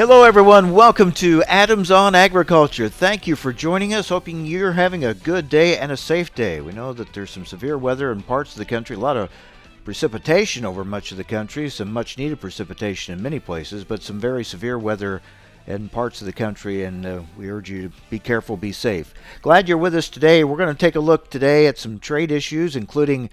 Hello, everyone. Welcome to Adams on Agriculture. Thank you for joining us. Hoping you're having a good day and a safe day. We know that there's some severe weather in parts of the country, a lot of precipitation over much of the country, some much needed precipitation in many places, but some very severe weather in parts of the country, and uh, we urge you to be careful, be safe. Glad you're with us today. We're going to take a look today at some trade issues, including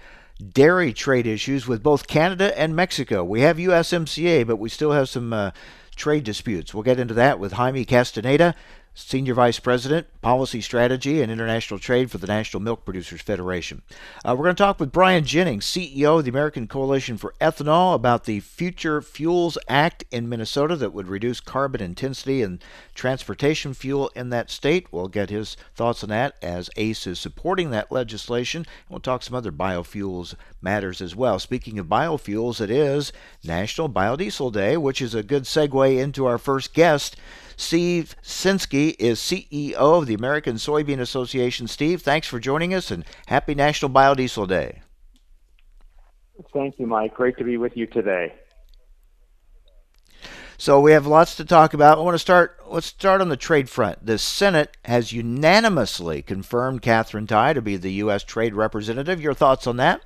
dairy trade issues with both Canada and Mexico. We have USMCA, but we still have some uh, trade disputes. We'll get into that with Jaime Castaneda, Senior Vice President, Policy Strategy and International Trade for the National Milk Producers Federation. Uh, we're going to talk with Brian Jennings, CEO of the American Coalition for Ethanol, about the Future Fuels Act in Minnesota that would reduce carbon intensity and transportation fuel in that state. We'll get his thoughts on that as ACE is supporting that legislation. We'll talk some other biofuels matters as well. Speaking of biofuels, it is National Biodiesel Day, which is a good segue into our first guest. Steve Censky is CEO of the American Soybean Association. Steve, thanks for joining us and happy National Biodiesel Day. Thank you, Mike. Great to be with you today. So we have lots to talk about. I want to start. Let's start on the trade front. The Senate has unanimously confirmed Katherine Tai to be the U.S. Trade Representative. Your thoughts on that?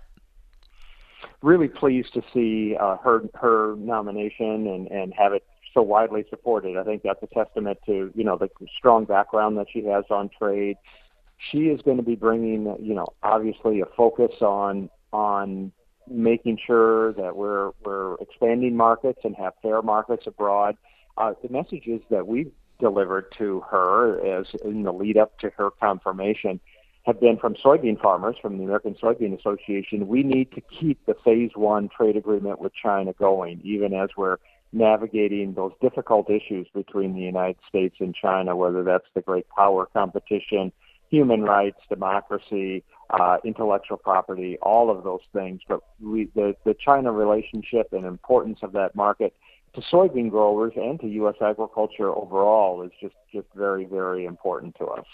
Really pleased to see uh, her her nomination and and have it so widely supported. I think that's a testament to you know the strong background that she has on trade. She is going to be bringing you know obviously a focus on on making sure that we're we're expanding markets and have fair markets abroad. Uh, the messages that we've delivered to her as in the lead up to her confirmation have been from soybean farmers from the American Soybean Association. We need to keep the phase one trade agreement with China going, even as we're navigating those difficult issues between the United States and China, whether that's the great power competition, human rights, democracy, uh, intellectual property, all of those things. But we, the, the China relationship and importance of that market to soybean growers and to U.S. agriculture overall is just, just very, very important to us.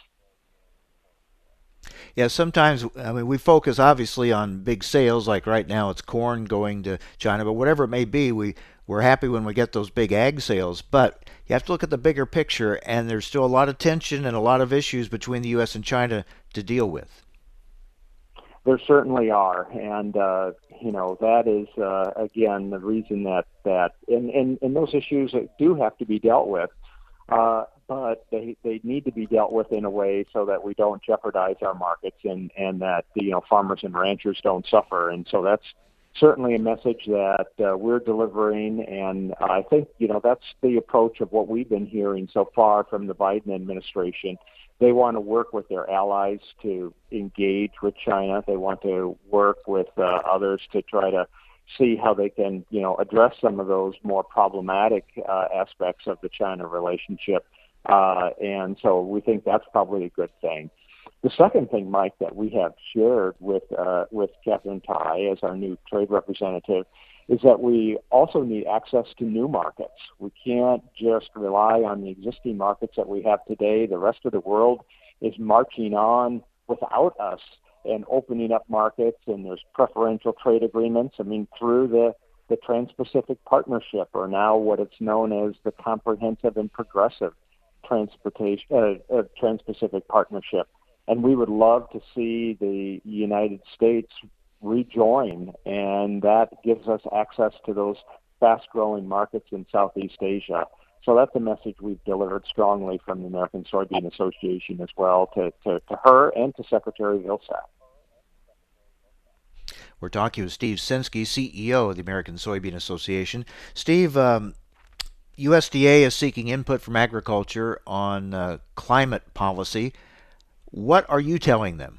Yeah, sometimes I mean we focus obviously on big sales, like right now it's corn going to China, but whatever it may be, we we're happy when we get those big ag sales. But you have to look at the bigger picture, and there's still a lot of tension and a lot of issues between the U.S. and China to deal with. There certainly are, and uh, you know that is uh, again the reason that that and, and and those issues do have to be dealt with. Uh, but they they need to be dealt with in a way so that we don't jeopardize our markets and and that you know farmers and ranchers don't suffer and so that's certainly a message that uh, we're delivering and I think you know that's the approach of what we've been hearing so far from the Biden administration. They want to work with their allies to engage with China. They want to work with uh, others to try to see how they can you know address some of those more problematic uh, aspects of the China relationship. Uh, and so we think that's probably a good thing. The second thing, Mike, that we have shared with uh, with Katherine Tai as our new trade representative is that we also need access to new markets. We can't just rely on the existing markets that we have today. The rest of the world is marching on without us and opening up markets, and there's preferential trade agreements. I mean, through the the Trans-Pacific Partnership, or now what it's known as the Comprehensive and Progressive transportation uh, uh, Trans-Pacific Partnership, and we would love to see the United States rejoin, and that gives us access to those fast-growing markets in Southeast Asia. So that's a message we've delivered strongly from the American Soybean Association as well to, to, to her and to Secretary Vilsack. We're talking with Steve Censky, CEO of the American Soybean Association. Steve, um, USDA is seeking input from agriculture on uh, climate policy. What are you telling them?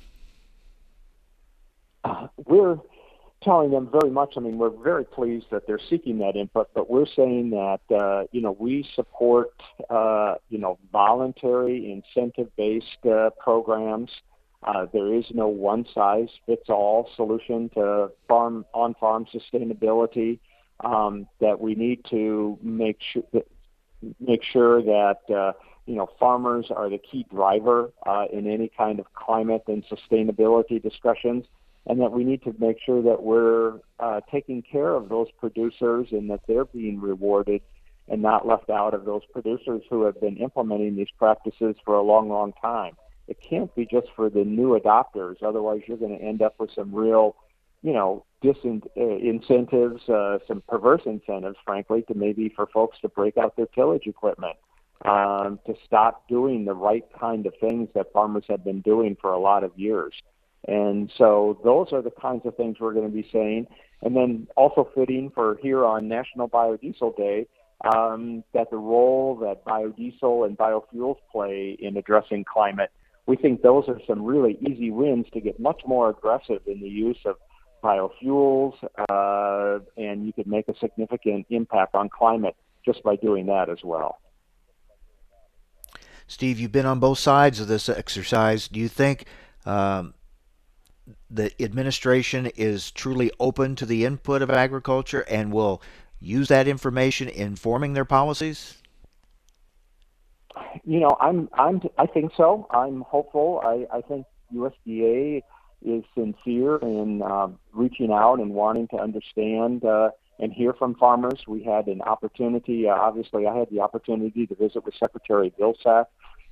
Uh, we're telling them very much. I mean, we're very pleased that they're seeking that input, but we're saying that uh, you know we support uh, you know voluntary incentive-based uh, programs Uh, there is no one size fits all solution to farm on farm sustainability. Um, that we need to make sure that, make sure that uh, you know farmers are the key driver uh, in any kind of climate and sustainability discussions, and that we need to make sure that we're uh, taking care of those producers and that they're being rewarded and not left out of those producers who have been implementing these practices for a long, long time. It can't be just for the new adopters. Otherwise, you're going to end up with some real, you know, disincentives, uh, uh, some perverse incentives, frankly, to maybe for folks to break out their tillage equipment, um, to stop doing the right kind of things that farmers have been doing for a lot of years. And so those are the kinds of things we're going to be saying. And then also fitting for here on National Biodiesel Day, um, that the role that biodiesel and biofuels play in addressing climate, we think those are some really easy wins to get much more aggressive in the use of biofuels, uh, and you could make a significant impact on climate just by doing that as well. Steve, you've been on both sides of this exercise. Do you think um, the administration is truly open to the input of agriculture and will use that information in forming their policies? You know, I'm I'm I think so. I'm hopeful. I, I think USDA is sincere in uh, reaching out and wanting to understand uh, and hear from farmers. We had an opportunity. Uh, obviously, I had the opportunity to visit with Secretary Vilsack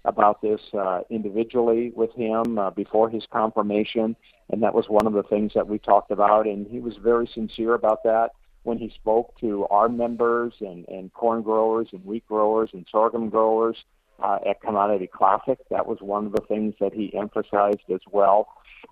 about this uh, individually with him uh, before his confirmation, and that was one of the things that we talked about. And he was very sincere about that when he spoke to our members and, and corn growers and wheat growers and sorghum growers uh, at Commodity Classic. That was one of the things that he emphasized as well.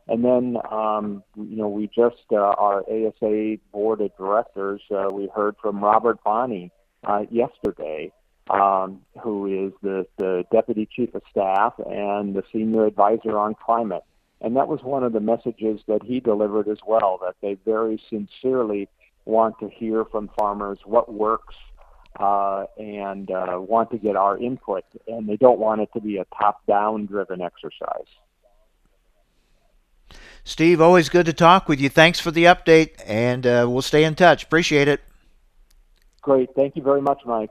And then, um, you know, we just, uh, our ASA board of directors, uh, we heard from Robert Bonnie uh, yesterday, um, who is the, the deputy chief of staff and the senior advisor on climate. And that was one of the messages that he delivered as well, that they very sincerely want to hear from farmers what works uh, and uh, want to get our input, and they don't want it to be a top-down driven exercise. Steve, always good to talk with you. Thanks for the update, and uh, we'll stay in touch. Appreciate it. Great. Thank you very much, Mike.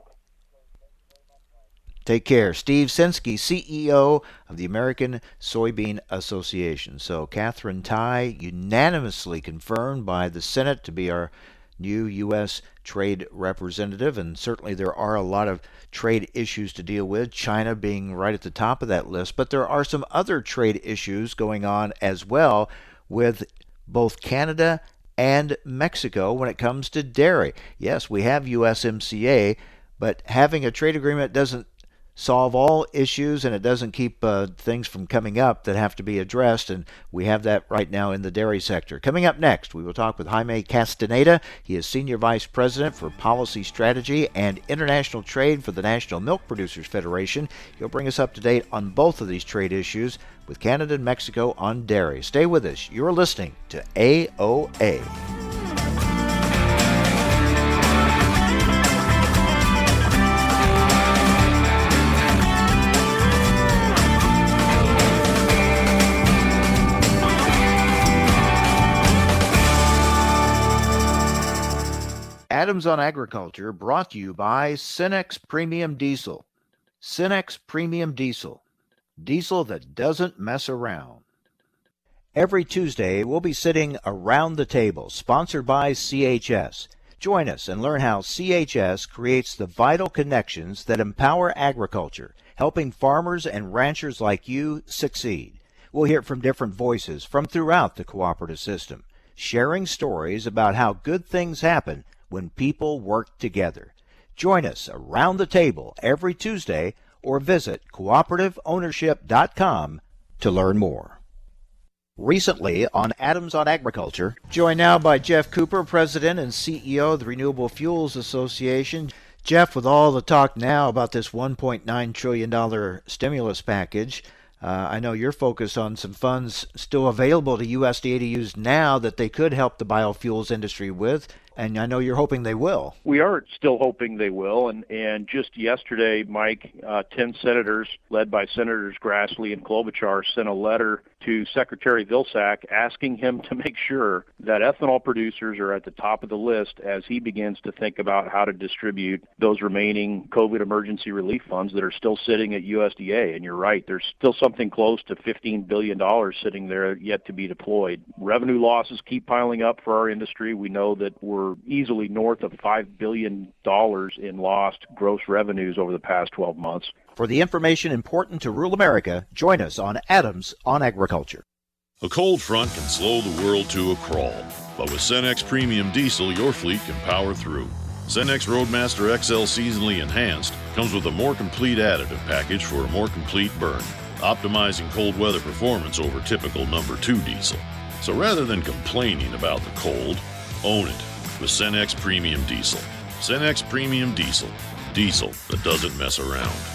Take care. Steve Censky, CEO of the American Soybean Association. So, Katherine Tai, unanimously confirmed by the Senate to be our new U.S. trade representative, and certainly there are a lot of trade issues to deal with, China being right at the top of that list. But there are some other trade issues going on as well with both Canada and Mexico when it comes to dairy. Yes, we have USMCA, but having a trade agreement doesn't solve all issues and it doesn't keep uh, things from coming up that have to be addressed. And we have that right now in the dairy sector. Coming up next, we will talk with Jaime Castaneda. He is Senior Vice President for Policy Strategy and International Trade for the National Milk Producers Federation. He'll bring us up to date on both of these trade issues with Canada and Mexico on dairy. Stay with us. You're listening to AOA. Adams on Agriculture brought to you by Cenex Premium Diesel. Cenex Premium Diesel. Diesel that doesn't mess around. Every Tuesday, we'll be sitting around the table, sponsored by CHS. Join us and learn how CHS creates the vital connections that empower agriculture, helping farmers and ranchers like you succeed. We'll hear from different voices from throughout the cooperative system, sharing stories about how good things happen when people work together. Join us around the table every Tuesday or visit cooperativeownership.com to learn more. Recently on Adams on Agriculture, joined now by Jeff Cooper, President and CEO of the Renewable Fuels Association. Jeff, with all the talk now about this $1.9 trillion stimulus package, uh, I know you're focused on some funds still available to USDA to use now that they could help the biofuels industry with. And I know you're hoping they will. We are still hoping they will, and and just yesterday, Mike, uh, ten senators led by Senators Grassley and Klobuchar sent a letter to Secretary Vilsack asking him to make sure that ethanol producers are at the top of the list as he begins to think about how to distribute those remaining COVID emergency relief funds that are still sitting at USDA. And you're right, there's still something close to $15 billion sitting there yet to be deployed. Revenue losses keep piling up for our industry. We know that we're easily north of $5 billion in lost gross revenues over the past 12 months. For the information important to rural America, join us on Adams on Agriculture. A cold front can slow the world to a crawl, but with Cenex Premium Diesel, your fleet can power through. Cenex Roadmaster XL Seasonally Enhanced comes with a more complete additive package for a more complete burn, optimizing cold weather performance over typical number 2 diesel. So rather than complaining about the cold, own it with Cenex Premium Diesel. Cenex Premium Diesel. Diesel that doesn't mess around.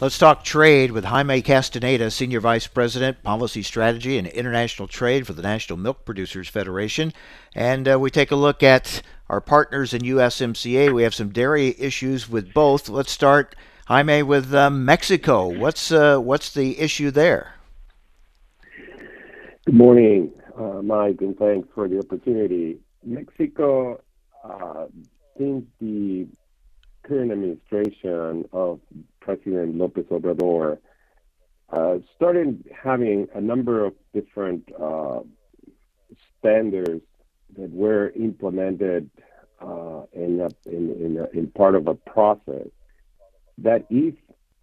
Let's talk trade with Jaime Castaneda, Senior Vice President, Policy Strategy and International Trade for the National Milk Producers Federation. And uh, we take a look at our partners in USMCA. We have some dairy issues with both. Let's start, Jaime, with uh, Mexico. What's, uh, what's the issue there? Good morning, uh, Mike, and thanks for the opportunity. Mexico, uh, since the current administration of President Lopez Obrador uh, started having a number of different uh, standards that were implemented uh, in, a, in, in, a, in, part of a process that if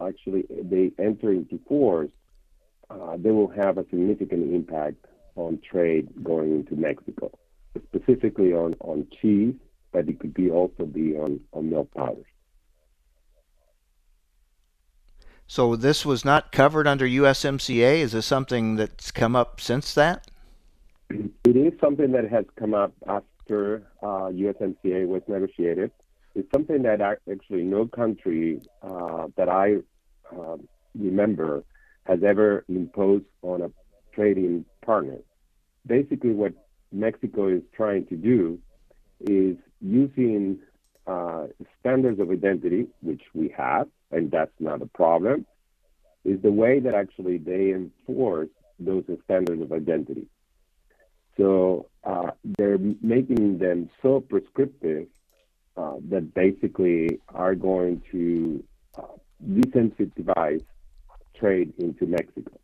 actually they enter into force, uh, they will have a significant impact on trade going into Mexico, specifically on, on cheese, but it could be also be on, on milk powders. So this was not covered under USMCA. Is this something that's come up since that? It is something that has come up after uh, USMCA was negotiated. It's something that actually no country uh, that I uh, remember has ever imposed on a trading partner. Basically, what Mexico is trying to do is using uh, standards of identity, which we have, and that's not a problem, is the way that actually they enforce those standards of identity. So uh, they're making them so prescriptive uh, that basically are going to uh, desensitivize trade into Mexico.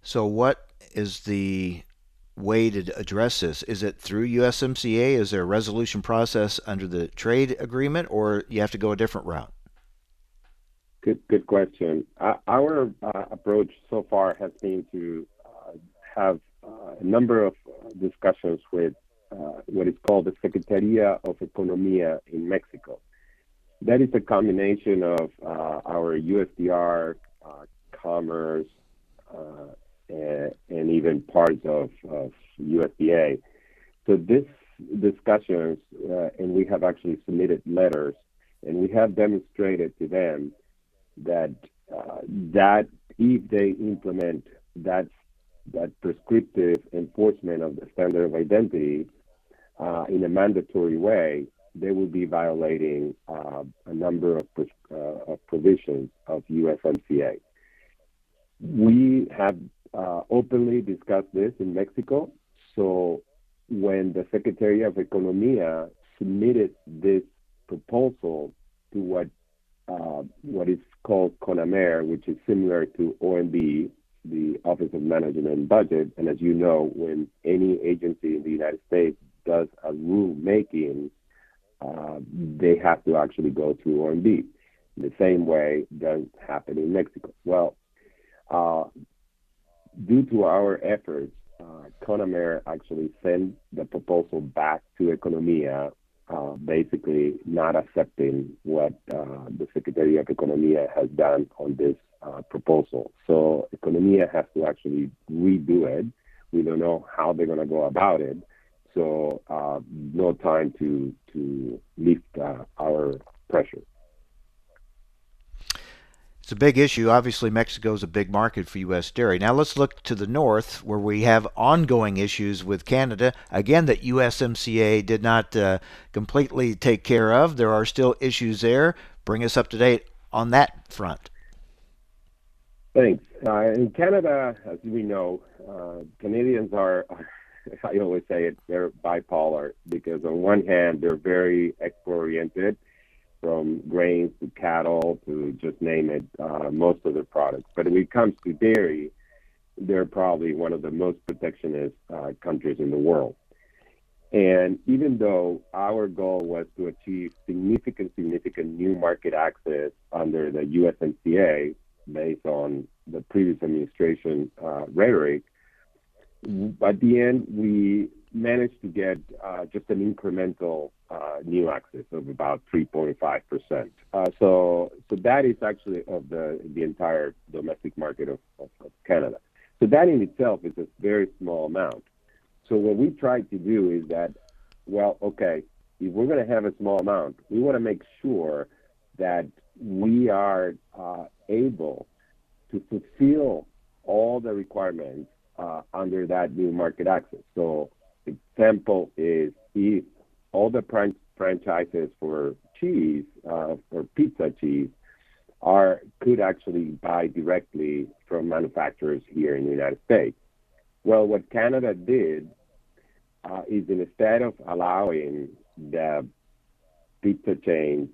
So, what is the way to address this? Is it through USMCA? Is there a resolution process under the trade agreement, or you have to go a different route? Good, good question. Uh, our uh, approach so far has been to uh, have uh, a number of discussions with uh, what is called the Secretaría of Economía in Mexico. That is a combination of uh, our USTR, Commerce, and, and even parts of, of USDA. So this discussions, uh, and we have actually submitted letters, and we have demonstrated to them that uh, that if they implement that that prescriptive enforcement of the standard of identity uh, in a mandatory way, they will be violating uh, a number of, uh, of, provisions of USMCA. We have uh, openly discussed this in Mexico. So when the Secretary of Economia submitted this proposal to what uh, what is called CONAMER, which is similar to OMB, the Office of Management and Budget. And as you know, when any agency in the United States does a rulemaking, uh, they have to actually go through OMB. The same way does happen in Mexico. Well, uh, due to our efforts, uh, CONAMER actually sent the proposal back to Economia, uh, basically not accepting what uh, the Secretary of Economia has done on this proposal. So Economia has to actually redo it. We don't know how they're going to go about it. So no time to to lift our pressure. It's a big issue. Obviously, Mexico is a big market for U.S. dairy. Now let's look to the north, where we have ongoing issues with Canada. Again, that USMCA did not uh, completely take care of. There are still issues there. Bring us up to date on that front. Thanks. Uh, in Canada, as we know, uh, Canadians are, I always say it, they're bipolar because on one hand, they're very export oriented from grains to cattle to just name it, uh, most of the products. But when it comes to dairy, they're probably one of the most protectionist uh, countries in the world. And even though our goal was to achieve significant, significant new market access under the USMCA, based on the previous administration uh, rhetoric, at the end we managed to get uh, just an incremental uh, new access of about 3.5 percent. Uh, so, so that is actually of the the entire domestic market of, of, of, Canada. So that in itself is a very small amount. So what we try to do is that, well, okay, if we're going to have a small amount, we want to make sure that we are uh, able to fulfill all the requirements uh, under that new market access. So example is if all the fran- franchises for cheese, uh, for pizza cheese, are could actually buy directly from manufacturers here in the United States. Well, what Canada did uh, is instead of allowing the pizza chains,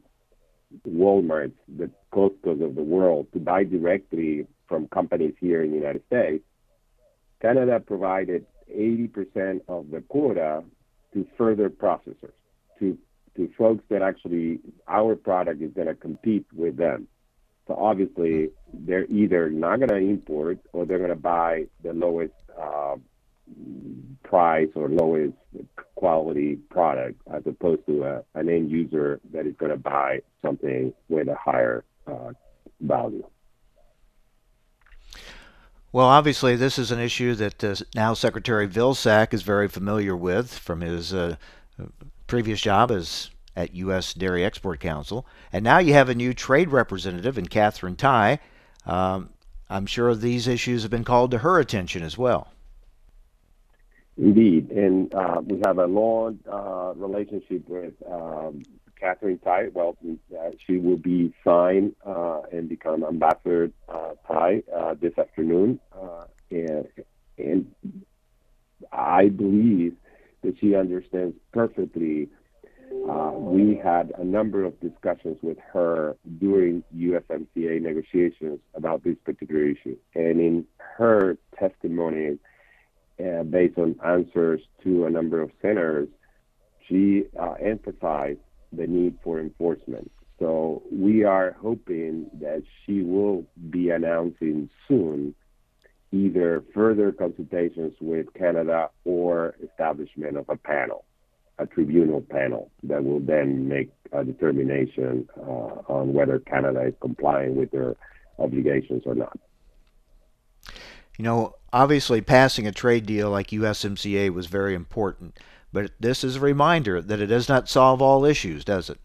Walmart, the Costco's of the world to buy directly from companies here in the United States, Canada provided 80% of the quota to further processors, to, to folks that actually our product is going to compete with them. So obviously, they're either not going to import or they're going to buy the lowest uh, price or lowest quality product as opposed to a, an end user that is going to buy something with a higher uh, value. Well, obviously, this is an issue that uh, now Secretary Vilsack is very familiar with from his uh, previous job as at U.S. Dairy Export Council, and now you have a new trade representative in Katherine Tai. Um, I'm sure these issues have been called to her attention as well. Indeed, and uh, we have a long uh, relationship with um, Katherine Tai. Well, uh, she will be signed uh, and become Ambassador uh, Tai uh, this afternoon, uh, and, and I believe that she understands perfectly. Uh, we had a number of discussions with her during USMCA negotiations about this particular issue, and in her testimony, based on answers to a number of senators, she emphasized the need for enforcement. So we are hoping that she will be announcing soon either further consultations with Canada or establishment of a panel, a tribunal panel that will then make a determination uh, on whether Canada is complying with their obligations or not. You know, obviously passing a trade deal like USMCA was very important. But this is a reminder that it does not solve all issues, does it?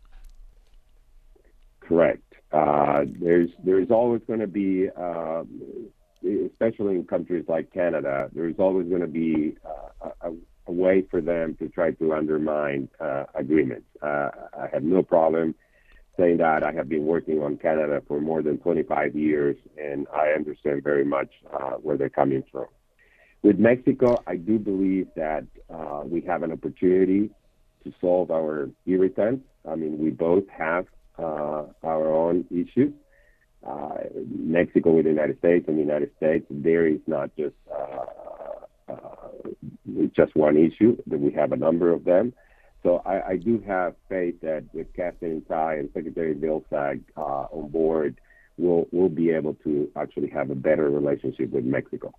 Correct. Uh, there's there's always going to be, uh, especially in countries like Canada, there's always going to be uh, a, a, way for them to try to undermine uh, agreements. Uh, I have no problem saying that. I have been working on Canada for more than 25 years, and I understand very much uh, where they're coming from. With Mexico, I do believe that we have an opportunity to solve our irritants. I mean, we both have uh, our own issues. Uh, Mexico with the United States and the United States, there is not just uh, just one issue. We have a number of them. So I, I, do have faith that with Kathleen Tai and Secretary Vilsack uh, on board, we'll we'll be able to actually have a better relationship with Mexico.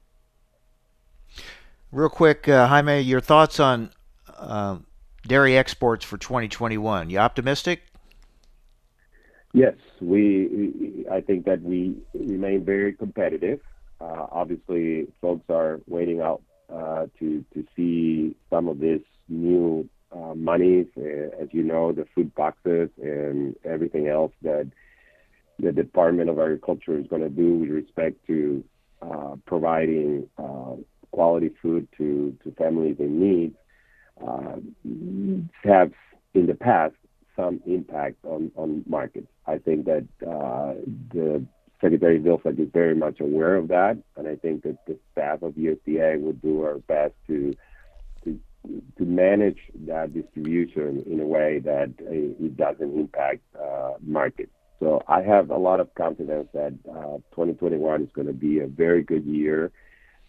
Real quick, uh, Jaime, your thoughts on uh, dairy exports for 2021? You optimistic? Yes, we. I think that we remain very competitive. Uh, obviously, folks are waiting out uh, to to see some of this new uh, uh, as you know, the food boxes and everything else that the Department of Agriculture is going to do with respect to uh, providing uh, quality food to to families in need. have in the past some impact on, on markets. I think that uh, the Secretary Vilsack is very much aware of that, and I think that the staff of USDA would do our best to to to manage that distribution in a way that uh, it doesn't impact uh, markets. So I have a lot of confidence that uh, 2021 is going to be a very good year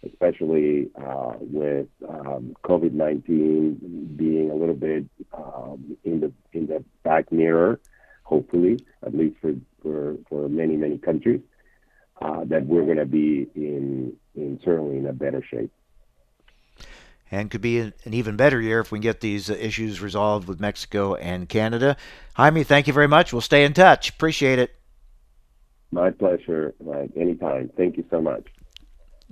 especially uh, with um, COVID-19 being a little bit um, in the in the back mirror, hopefully, at least for for, for many many countries, uh, that we're going to be in in certainly in a better shape. And could be an even better year if we can get these issues resolved with Mexico and Canada. Jaime, thank you very much. We'll stay in touch. Appreciate it. My pleasure, Mike. Anytime. Thank you so much.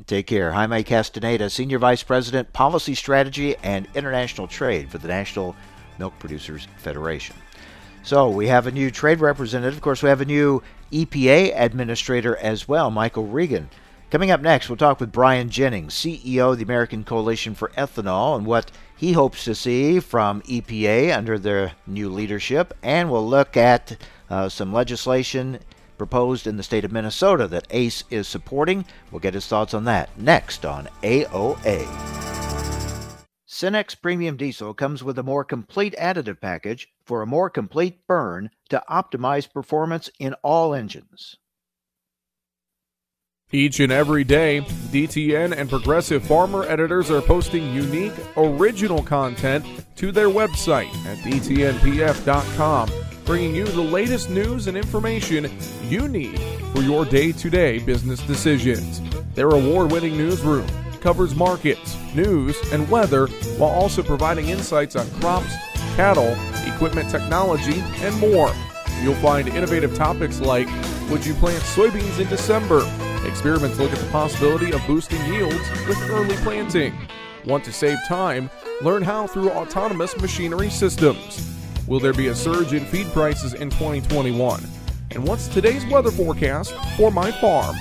Take care. Jaime Castaneda, Senior Vice President, Policy Strategy and International Trade for the National Milk Producers Federation. So we have a new trade representative. Of course, we have a new EPA administrator as well, Michael Regan. Coming up next, we'll talk with Brian Jennings, CEO of the American Coalition for Ethanol, and what he hopes to see from EPA under their new leadership. And we'll look at uh, some legislation proposed in the state of Minnesota that ACE is supporting. We'll get his thoughts on that next on AOA. Cenex Premium Diesel comes with a more complete additive package for a more complete burn to optimize performance in all engines. Each and every day, DTN and Progressive Farmer editors are posting unique, original content to their website at dtnpf.com bringing you the latest news and information you need for your day to day business decisions. Their award winning newsroom covers markets, news, and weather while also providing insights on crops, cattle, equipment technology, and more. You'll find innovative topics like Would you plant soybeans in December? Experiments look at the possibility of boosting yields with early planting. Want to save time? Learn how through autonomous machinery systems. Will there be a surge in feed prices in 2021? And what's today's weather forecast for my farm?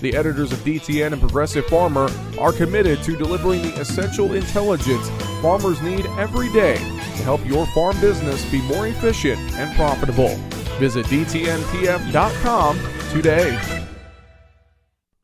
The editors of DTN and Progressive Farmer are committed to delivering the essential intelligence farmers need every day to help your farm business be more efficient and profitable. Visit DTNPF.com today.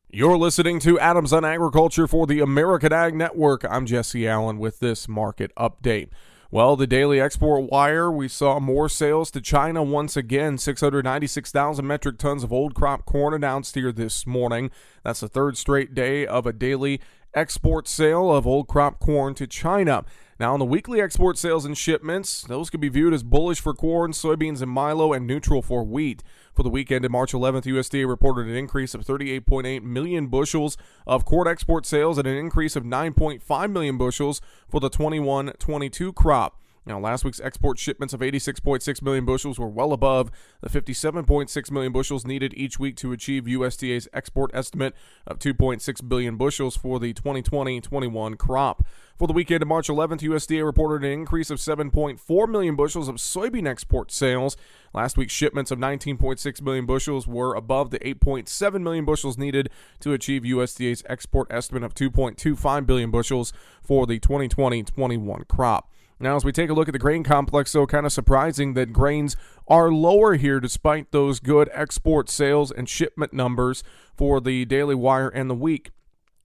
You're listening to Adams on Agriculture for the American Ag Network. I'm Jesse Allen with this market update. Well, the daily export wire, we saw more sales to China once again. 696,000 metric tons of old crop corn announced here this morning. That's the third straight day of a daily export sale of old crop corn to China. Now, on the weekly export sales and shipments, those could be viewed as bullish for corn, soybeans, and milo, and neutral for wheat. For the weekend of March 11th, USDA reported an increase of 38.8 million bushels of corn export sales and an increase of 9.5 million bushels for the 21 22 crop. Now, last week's export shipments of 86.6 million bushels were well above the 57.6 million bushels needed each week to achieve USDA's export estimate of 2.6 billion bushels for the 2020 21 crop. For the weekend of March 11th, USDA reported an increase of 7.4 million bushels of soybean export sales. Last week's shipments of 19.6 million bushels were above the 8.7 million bushels needed to achieve USDA's export estimate of 2.25 billion bushels for the 2020 21 crop. Now, as we take a look at the grain complex, though, kind of surprising that grains are lower here despite those good export sales and shipment numbers for the Daily Wire and the week.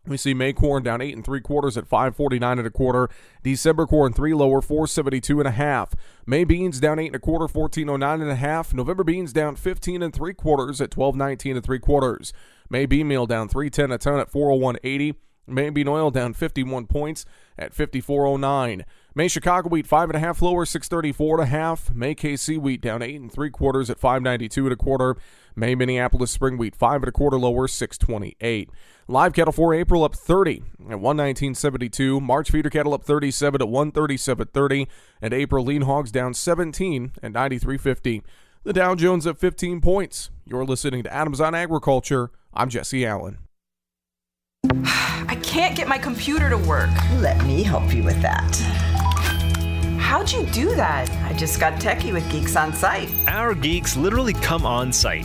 We see May corn down eight and three quarters at 549 and a quarter. December corn three lower, 472 and a half. May beans down eight and a quarter, 1409 and a half. November beans down 15 and three quarters at 1219 and three quarters. May bean meal down 310 a ton at 401.80. May bean oil down 51 points at 5409. May Chicago wheat five and a half lower, 634 and half. May KC wheat down eight and three quarters at 592 and a quarter. May Minneapolis spring wheat five and a quarter lower, 628. Live cattle for April up 30 at 119.72. March feeder cattle up 37 at 137.30. And April lean hogs down 17 at 93.50. The Dow Jones at 15 points. You're listening to Adams on Agriculture. I'm Jesse Allen. I can't get my computer to work. Let me help you with that. How'd you do that? I just got techie with Geeks on Site. Our geeks literally come on site.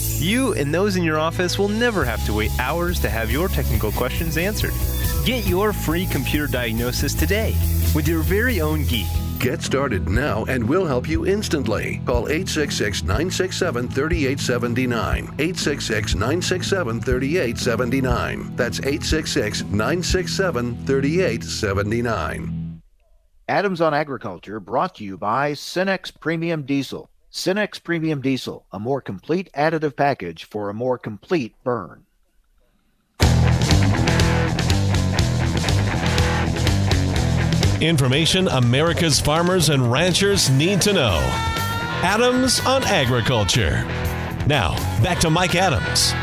You and those in your office will never have to wait hours to have your technical questions answered. Get your free computer diagnosis today with your very own geek. Get started now and we'll help you instantly. Call 866 967 3879. 866 967 3879. That's 866 967 3879. Adams on Agriculture brought to you by Cenex Premium Diesel. Cenex Premium Diesel, a more complete additive package for a more complete burn. Information America's farmers and ranchers need to know. Adams on Agriculture. Now, back to Mike Adams.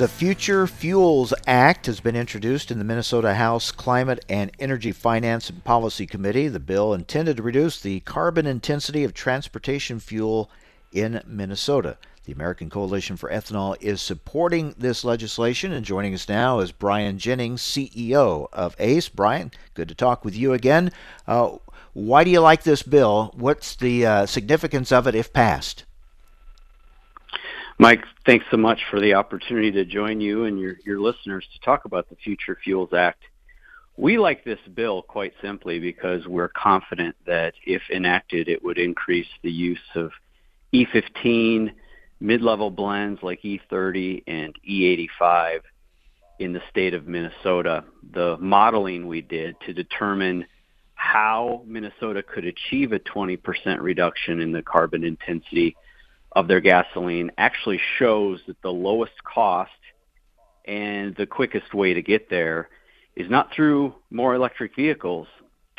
The Future Fuels Act has been introduced in the Minnesota House Climate and Energy Finance and Policy Committee. The bill intended to reduce the carbon intensity of transportation fuel in Minnesota. The American Coalition for Ethanol is supporting this legislation, and joining us now is Brian Jennings, CEO of ACE. Brian, good to talk with you again. Uh, why do you like this bill? What's the uh, significance of it if passed? Mike, thanks so much for the opportunity to join you and your, your listeners to talk about the Future Fuels Act. We like this bill quite simply because we're confident that if enacted, it would increase the use of E15, mid-level blends like E30 and E85 in the state of Minnesota. The modeling we did to determine how Minnesota could achieve a 20% reduction in the carbon intensity of their gasoline actually shows that the lowest cost and the quickest way to get there is not through more electric vehicles.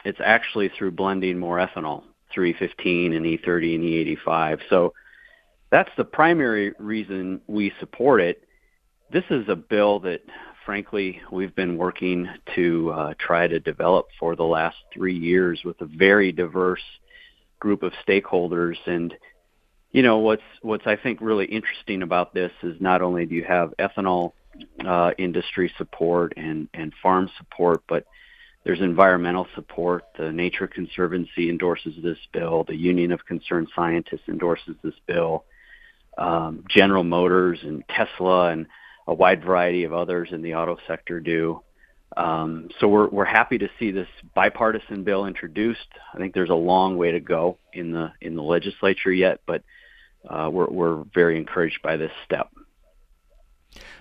It's actually through blending more ethanol through E15 and E30 and E85. So that's the primary reason we support it. This is a bill that, frankly, we've been working to uh, try to develop for the last three years with a very diverse group of stakeholders. And you know what's what's I think really interesting about this is not only do you have ethanol uh, industry support and farm support, but there's environmental support. The Nature Conservancy endorses this bill. The Union of Concerned Scientists endorses this bill. Um, General Motors and Tesla and a wide variety of others in the auto sector do. Um, so we're we're happy to see this bipartisan bill introduced. I think there's a long way to go in the in the legislature yet, but we're, we're very encouraged by this step.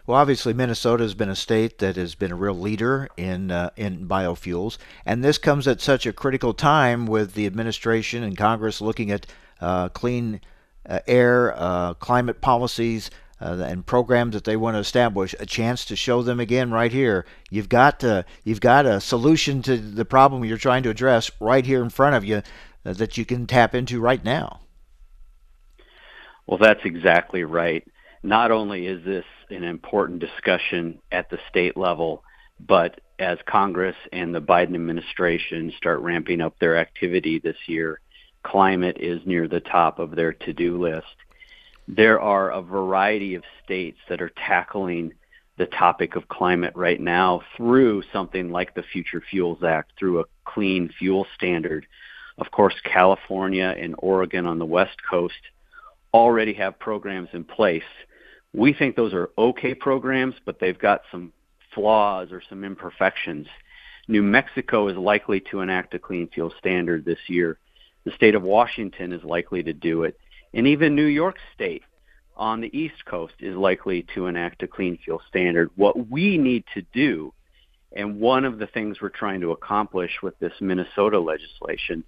Well, obviously, Minnesota has been a state that has been a real leader in uh, in biofuels, and this comes at such a critical time with the administration and Congress looking at uh, clean uh, air, uh, climate policies, uh, and programs that they want to establish, a chance to show them again right here. You've got you've got a solution to the problem you're trying to address right here in front of you uh, that you can tap into right now. Well, that's exactly right. Not only is this an important discussion at the state level, but as Congress and the Biden administration start ramping up their activity this year, climate is near the top of their to do list. There are a variety of states that are tackling the topic of climate right now through something like the Future Fuels Act, through a clean fuel standard. Of course, California and Oregon on the West Coast already have programs in place. We think those are okay programs, but they've got some flaws or some imperfections. New Mexico is likely to enact a clean fuel standard this year. The state of Washington is likely to do it. And even New York State on the East Coast is likely to enact a clean fuel standard. What we need to do, and one of the things we're trying to accomplish with this Minnesota legislation,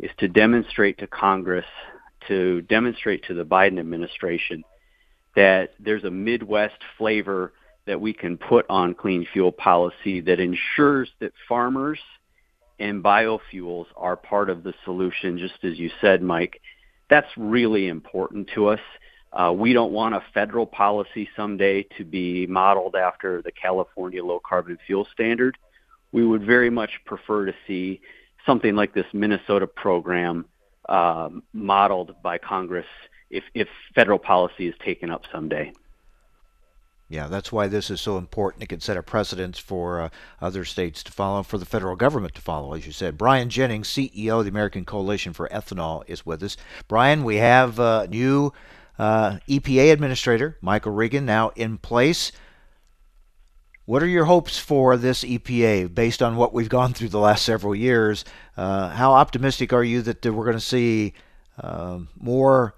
is to demonstrate to Congress, to demonstrate to the Biden administration that there's a Midwest flavor that we can put on clean fuel policy that ensures that farmers and biofuels are part of the solution, just as you said, Mike. That's really important to us. Uh, we don't want a federal policy someday to be modeled after the California Low Carbon Fuel Standard. We would very much prefer to see something like this Minnesota program uh, modeled by Congress if, if federal policy is taken up someday. Yeah, that's why this is so important. It can set a precedence for uh, other states to follow, for the federal government to follow, as you said. Brian Jennings, CEO of the American Coalition for Ethanol, is with us. Brian, we have a new uh, EPA administrator, Michael Regan, now in place. What are your hopes for this EPA based on what we've gone through the last several years? Uh, how optimistic are you that we're going to see uh, more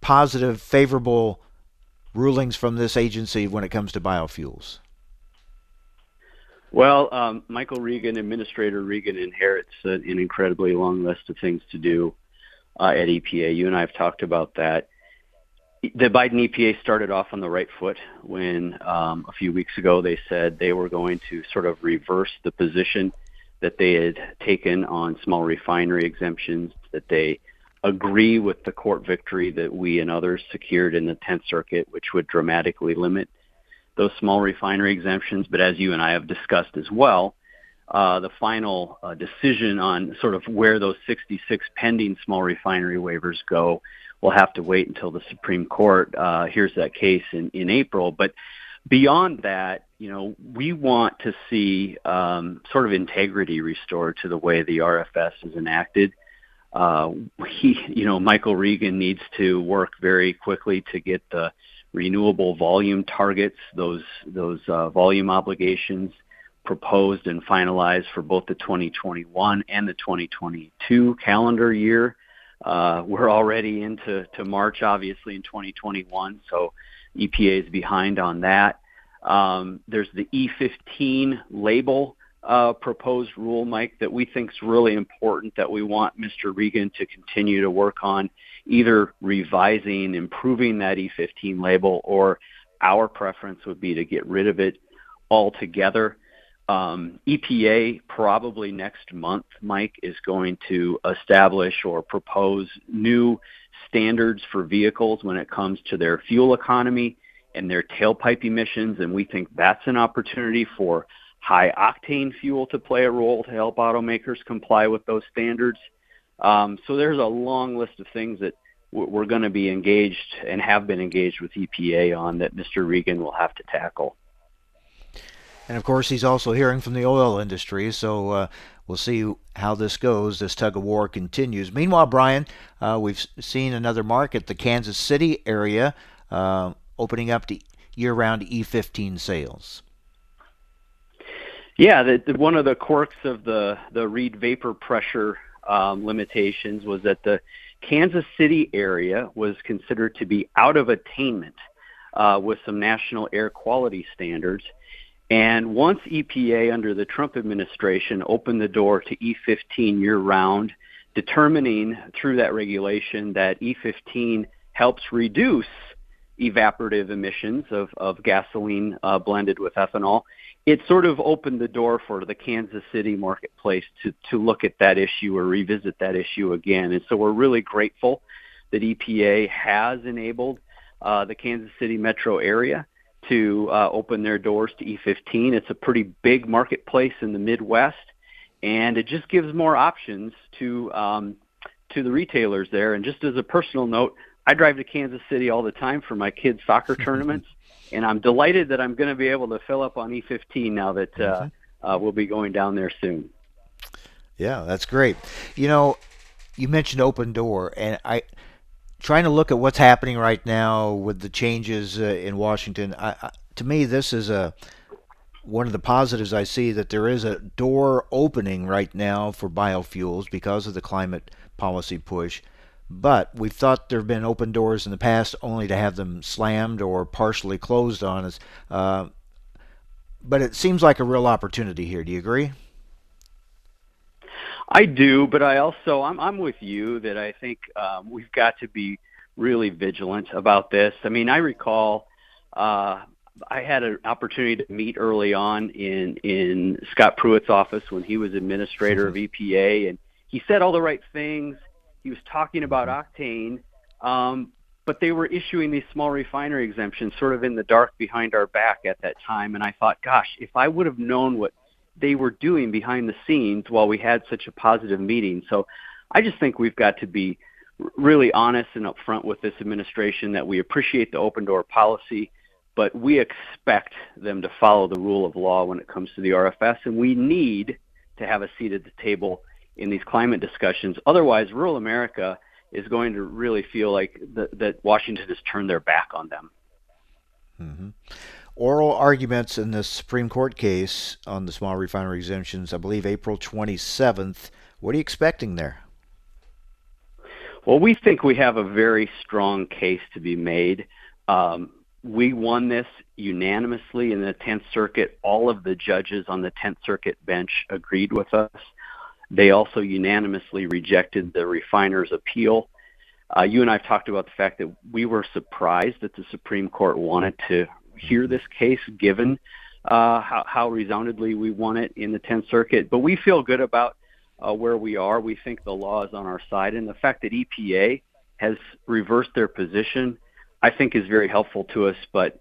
positive, favorable rulings from this agency when it comes to biofuels? Well, um, Michael Regan, Administrator Regan, inherits an, incredibly long list of things to do uh, at EPA. You and I have talked about that. The Biden EPA started off on the right foot when um, a few weeks ago they said they were going to sort of reverse the position that they had taken on small refinery exemptions, that they agree with the court victory that we and others secured in the 10th Circuit, which would dramatically limit those small refinery exemptions. But as you and I have discussed as well, uh, the final uh, decision on sort of where those 66 pending small refinery waivers go will have to wait until the Supreme Court uh, hears that case in, in April. But beyond that, you know, we want to see um, sort of integrity restored to the way the RFS is enacted uh, he, you know, Michael Regan needs to work very quickly to get the renewable volume targets, those those uh, volume obligations proposed and finalized for both the 2021 and the 2022 calendar year. Uh, we're already into to March, obviously, in 2021, so EPA is behind on that. Um, there's the E15 label uh, proposed rule, Mike, that we think is really important that we want Mr. Regan to continue to work on, either revising, improving that E15 label, or our preference would be to get rid of it altogether. Um, EPA probably next month, Mike, is going to establish or propose new standards for vehicles when it comes to their fuel economy and their tailpipe emissions, and we think that's an opportunity for high octane fuel to play a role to help automakers comply with those standards. Um, so there's a long list of things that we're going to be engaged and have been engaged with EPA on that Mr. Regan will have to tackle. And of course, he's also hearing from the oil industry, so uh, we'll see how this goes. This tug of war continues. Meanwhile, Brian, uh, we've seen another market, the Kansas City area, uh, opening up to year round E15 sales. Yeah, the, the, one of the quirks of the the Reid vapor pressure um, limitations was that the Kansas City area was considered to be out of attainment uh, with some national air quality standards. And once EPA under the Trump administration opened the door to E15 year round, determining through that regulation that E15 helps reduce evaporative emissions of, of gasoline uh, blended with ethanol, it sort of opened the door for the Kansas City marketplace to, to look at that issue or revisit that issue again. And so we're really grateful that EPA has enabled uh, the Kansas City metro area to uh, open their doors to E15. It's a pretty big marketplace in the Midwest, and it just gives more options to um, to the retailers there. And just as a personal note, I drive to Kansas City all the time for my kids' soccer tournaments, and I'm delighted that I'm going to be able to fill up on E15 now that uh, uh, we'll be going down there soon. Yeah, that's great. You know, you mentioned open door, and I trying to look at what's happening right now with the changes uh, in Washington. I, I, to me, this is a one of the positives I see that there is a door opening right now for biofuels because of the climate policy push. But we've thought there have been open doors in the past only to have them slammed or partially closed on us. Uh, but it seems like a real opportunity here. Do you agree? I do, but I also I'm I'm with you that I think um, we've got to be really vigilant about this. I mean, I recall uh, I had an opportunity to meet early on in in Scott Pruitt's office when he was administrator of EPA, and he said all the right things. He was talking about octane, um, but they were issuing these small refinery exemptions sort of in the dark behind our back at that time. And I thought, gosh, if I would have known what they were doing behind the scenes while we had such a positive meeting. So I just think we've got to be really honest and upfront with this administration that we appreciate the open door policy but we expect them to follow the rule of law when it comes to the RFS, and we need to have a seat at the table in these climate discussions. Otherwise, rural America is going to really feel like that Washington has turned their back on them. Mm-hmm. Oral arguments in the Supreme Court case on the small refinery exemptions, I believe April 27th. What are you expecting there? Well, we think we have a very strong case to be made. Um, we won this unanimously in the 10th Circuit. All of the judges on the 10th Circuit bench agreed with us. They also unanimously rejected the refiner's appeal. Uh, you and I have talked about the fact that we were surprised that the Supreme Court wanted to hear this case, given uh, how, how resoundingly we won it in the 10th Circuit. But we feel good about uh, where we are. We think the law is on our side, and the fact that EPA has reversed their position I think is very helpful to us. But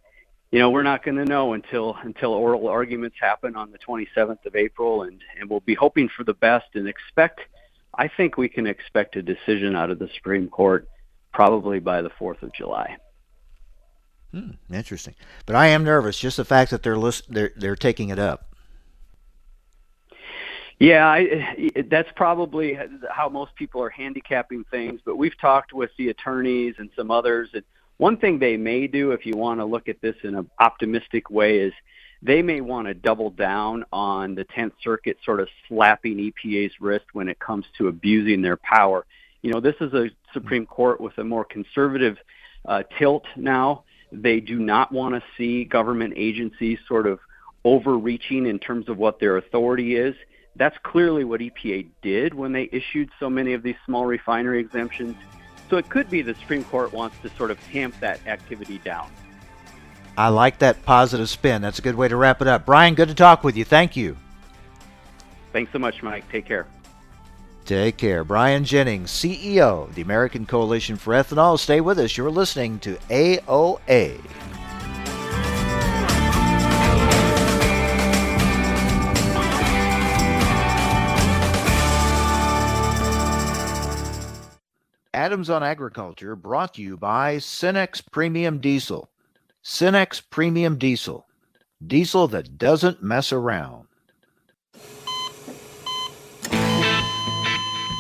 you know, we're not going to know until until oral arguments happen on the 27th of April, and and we'll be hoping for the best and expect. I think we can expect a decision out of the Supreme Court probably by the 4th of July. Hmm, interesting, but I am nervous. Just the fact that they're list, they're they're taking it up. Yeah, I, that's probably how most people are handicapping things. But we've talked with the attorneys and some others, and one thing they may do, if you want to look at this in an optimistic way, is they may want to double down on the 10th Circuit sort of slapping EPA's wrist when it comes to abusing their power. You know, this is a Supreme Court with a more conservative uh, tilt now. They do not want to see government agencies sort of overreaching in terms of what their authority is. That's clearly what EPA did when they issued so many of these small refinery exemptions. So it could be the Supreme Court wants to sort of tamp that activity down. I like that positive spin. That's a good way to wrap it up. Brian, good to talk with you. Thank you. Thanks so much, Mike. Take care. Take care. Brian Jennings, CEO of the American Coalition for Ethanol. Stay with us. You're listening to AOA. Adams on Agriculture brought to you by Cenex Premium Diesel. Cenex Premium Diesel. Diesel that doesn't mess around.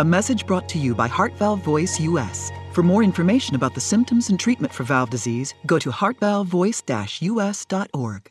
A message brought to you by Heart Valve Voice US. For more information about the symptoms and treatment for valve disease, go to heartvalvevoice-us.org.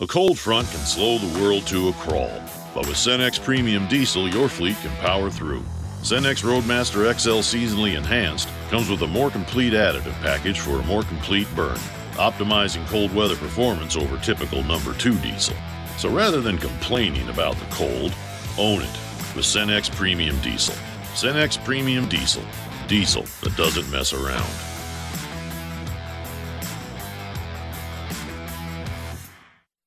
A cold front can slow the world to a crawl, but with Cenex Premium Diesel, your fleet can power through. Cenex Roadmaster XL Seasonally Enhanced comes with a more complete additive package for a more complete burn, optimizing cold weather performance over typical number 2 diesel. So rather than complaining about the cold, own it with Cenex Premium Diesel. Cenex Premium Diesel. Diesel that doesn't mess around.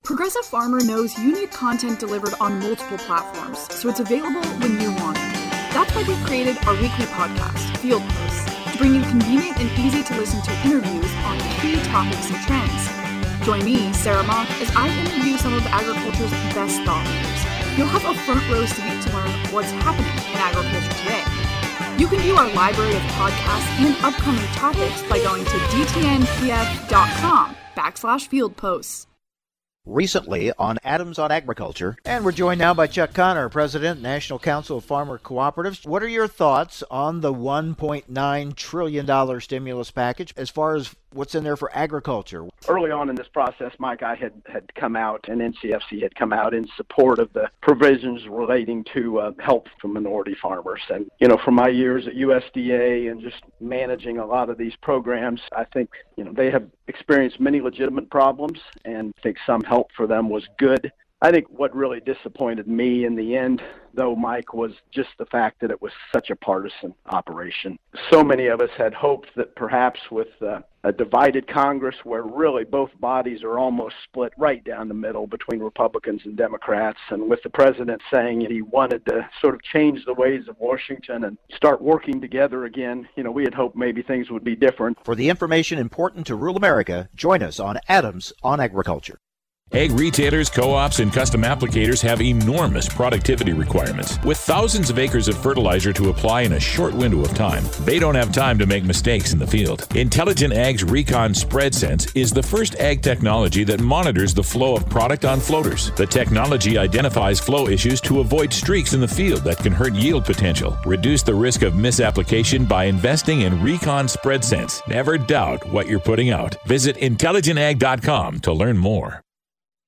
Progressive Farmer knows you need content delivered on multiple platforms, so it's available when you want it. That's why we've created our weekly podcast, Field Posts, to bring you convenient and easy to listen to interviews on key topics and trends. Join me, Sarah Mock, as I interview some of agriculture's best thought leaders. You'll have a front row seat to learn what's happening in agriculture today. You can view our library of podcasts and upcoming topics by going to dtnpf.com backslash field posts recently on Adams on Agriculture. And we're joined now by Chuck Conner, President, National Council of Farmer Cooperatives. What are your thoughts on the $1.9 trillion stimulus package as far as what's in there for agriculture? Early on in this process, Mike, I had, had come out and NCFC had come out in support of the provisions relating to uh, help for minority farmers. And, you know, from my years at USDA and just managing a lot of these programs, I think, you know, they have experienced many legitimate problems and I think some help for them was good. I think what really disappointed me in the end, though, Mike, was just the fact that it was such a partisan operation. So many of us had hoped that perhaps with uh, a divided Congress where really both bodies are almost split right down the middle between Republicans and Democrats, and with the president saying he wanted to sort of change the ways of Washington and start working together again, you know, we had hoped maybe things would be different. For the information important to rural America, join us on Adams on Agriculture. Ag retailers, co ops, and custom applicators have enormous productivity requirements. With thousands of acres of fertilizer to apply in a short window of time, they don't have time to make mistakes in the field. Intelligent Ag's Recon Spread Sense is the first ag technology that monitors the flow of product on floaters. The technology identifies flow issues to avoid streaks in the field that can hurt yield potential. Reduce the risk of misapplication by investing in Recon Spread Sense. Never doubt what you're putting out. Visit intelligentag.com to learn more.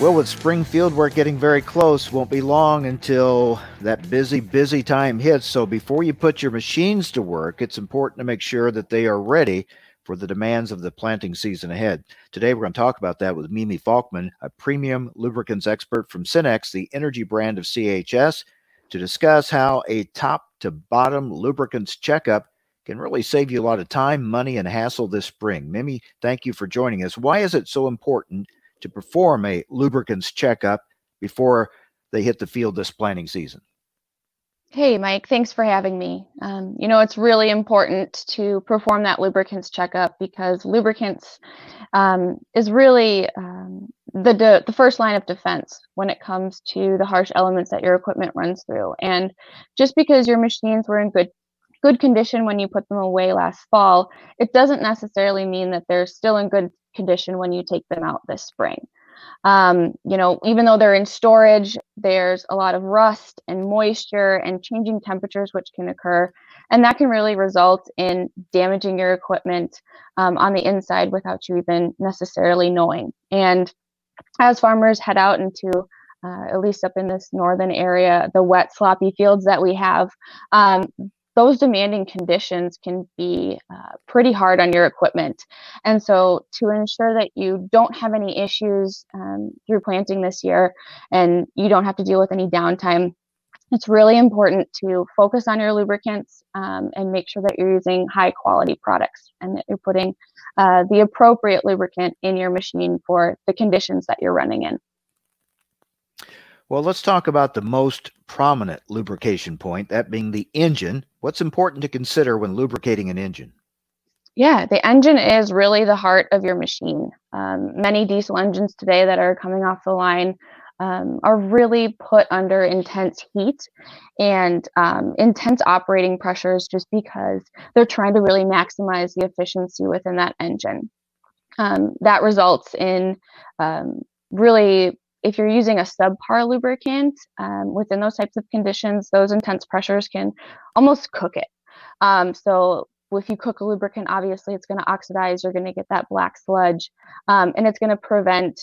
Well, with spring field work getting very close, won't be long until that busy, busy time hits. So before you put your machines to work, it's important to make sure that they are ready for the demands of the planting season ahead. Today, we're going to talk about that with Mimi Falkman, a premium lubricants expert from Cenex, the energy brand of CHS, to discuss how a top to bottom lubricants checkup can really save you a lot of time, money, and hassle this spring. Mimi, thank you for joining us. Why is it so important to perform a lubricants checkup before they hit the field this planting season? Hey, Mike, thanks for having me. Um, you know, it's really important to perform that lubricants checkup because lubricants um, is really um, the, de- the first line of defense when it comes to the harsh elements that your equipment runs through. And just because your machines were in good good condition when you put them away last fall, it doesn't necessarily mean that they're still in good condition when you take them out this spring. Um, you know, even though they're in storage, there's a lot of rust and moisture and changing temperatures which can occur. And that can really result in damaging your equipment um, on the inside without you even necessarily knowing. And as farmers head out into uh, at least up in this northern area, the wet, sloppy fields that we have, um, those demanding conditions can be uh, pretty hard on your equipment. And so, to ensure that you don't have any issues um, through planting this year and you don't have to deal with any downtime, it's really important to focus on your lubricants um, and make sure that you're using high quality products and that you're putting uh, the appropriate lubricant in your machine for the conditions that you're running in. Well, let's talk about the most prominent lubrication point, that being the engine. What's important to consider when lubricating an engine? Yeah, the engine is really the heart of your machine. Um, many diesel engines today that are coming off the line um, are really put under intense heat and um, intense operating pressures just because they're trying to really maximize the efficiency within that engine. Um, that results in um, really if you're using a subpar lubricant um, within those types of conditions, those intense pressures can almost cook it. Um, so if you cook a lubricant, obviously it's going to oxidize. You're going to get that black sludge, um, and it's going to prevent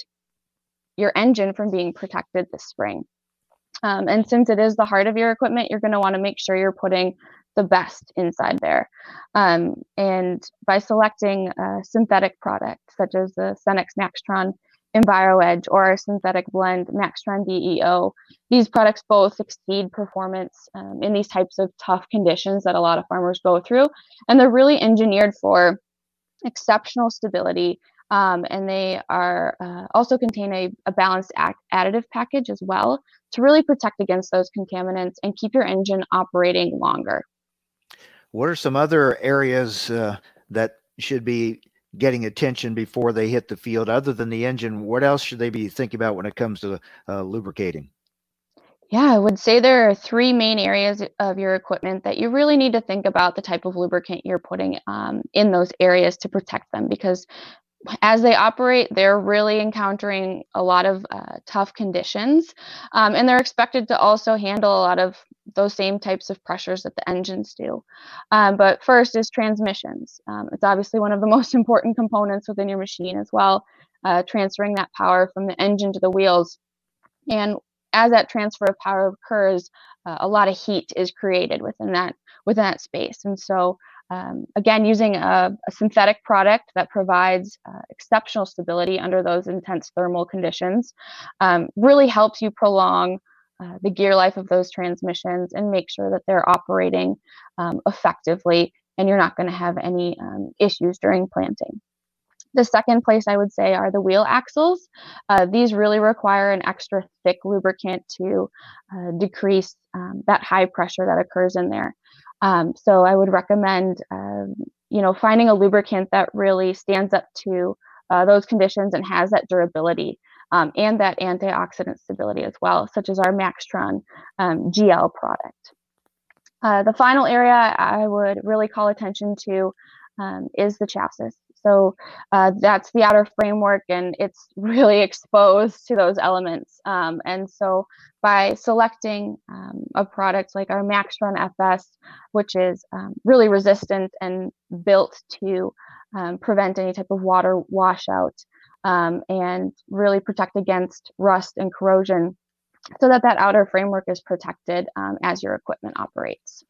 your engine from being protected this spring. Um, and since it is the heart of your equipment, you're going to want to make sure you're putting the best inside there. Um, and by selecting a synthetic product such as the Cenex Maxtron EnviroEdge or our synthetic blend Maxtron DEO. These products both exceed performance um, in these types of tough conditions that a lot of farmers go through. And they're really engineered for exceptional stability. Um, and they are uh, also contain a, a balanced additive package as well to really protect against those contaminants and keep your engine operating longer. What are some other areas uh, that should be getting attention before they hit the field. Other than the engine what else should they be thinking about when it comes to uh, lubricating? Yeah i would say there are three main areas of your equipment that you really need to think about the type of lubricant you're putting um, in those areas to protect them because as they operate, they're really encountering a lot of uh, tough conditions, um, and they're expected to also handle a lot of those same types of pressures that the engines do. Um, but first is transmissions. Um, it's obviously one of the most important components within your machine as well, uh, transferring that power from the engine to the wheels. And as that transfer of power occurs, uh, a lot of heat is created within that within that space, and so um, again, using a, a, synthetic product that provides uh, exceptional stability under those intense thermal conditions um, really helps you prolong uh, the gear life of those transmissions and make sure that they're operating um, effectively and you're not going to have any um, issues during planting. The second place I would say are the wheel axles. Uh, these really require an extra thick lubricant to uh, decrease um, that high pressure that occurs in there. Um, so I would recommend, um, you know, finding a lubricant that really stands up to uh, those conditions and has that durability um, and that antioxidant stability as well, such as our Maxtron um, GL product. Uh, the final area I would really call attention to um, is the chassis. So uh, that's the outer framework, and it's really exposed to those elements. Um, and so by selecting um, a product like our Maxtron FS, which is um, really resistant and built to um, prevent any type of water washout, um, and really protect against rust and corrosion so that that outer framework is protected um, as your equipment operates.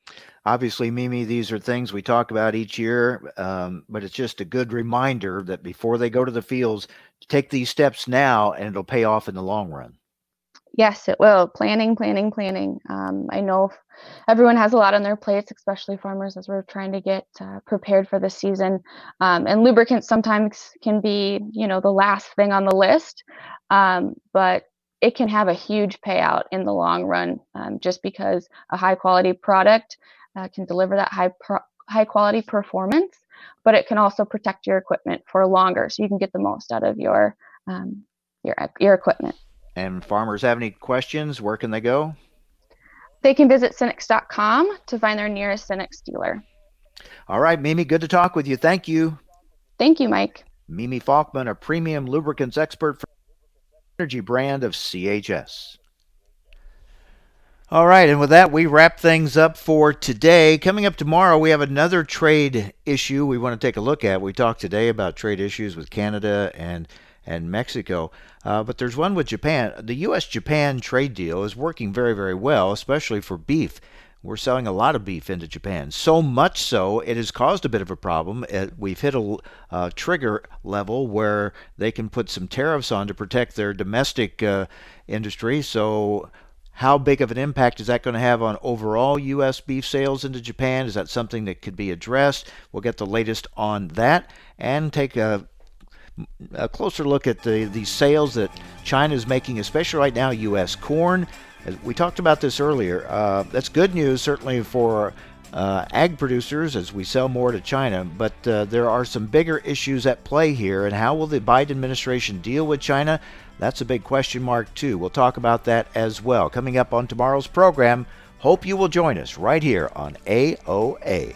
Obviously, Mimi, these are things we talk about each year, um, but it's just a good reminder that before they go to the fields, take these steps now and it'll pay off in the long run. Yes, it will. Planning, planning, planning. Um, I know everyone has a lot on their plates, especially farmers, as we're trying to get uh, prepared for the season. Um, and lubricants sometimes can be, you know, the last thing on the list. Um, but it can have a huge payout in the long run um, just because a high quality product uh, can deliver that high pro- high quality performance but it can also protect your equipment for longer so you can get the most out of your um, your your equipment and farmers have any questions where can they go they can visit cenex.com to find their nearest cenex dealer all right mimi good to talk with you thank you thank you mike mimi falkman a premium lubricants expert for energy brand of CHS. All right, and with that, we wrap things up for today. Coming up tomorrow, we have another trade issue we want to take a look at. We talked today about trade issues with Canada and and Mexico, uh, but there's one with Japan. The U.S.-Japan trade deal is working very, very well, especially for beef. We're selling a lot of beef into Japan, so much so it has caused a bit of a problem. It, we've hit a uh, trigger level where they can put some tariffs on to protect their domestic uh, industry. So, how big of an impact is that going to have on overall U.S. beef sales into Japan? Is that something that could be addressed? We'll get the latest on that and take a a closer look at the, the sales that China is making, especially right now, U.S. corn. We talked about this earlier. Uh, that's good news, certainly for uh, ag producers as we sell more to China, but uh, there are some bigger issues at play here. And how will the Biden administration deal with China? That's a big question mark, too. We'll talk about that as well. Coming up on tomorrow's program, hope you will join us right here on AOA.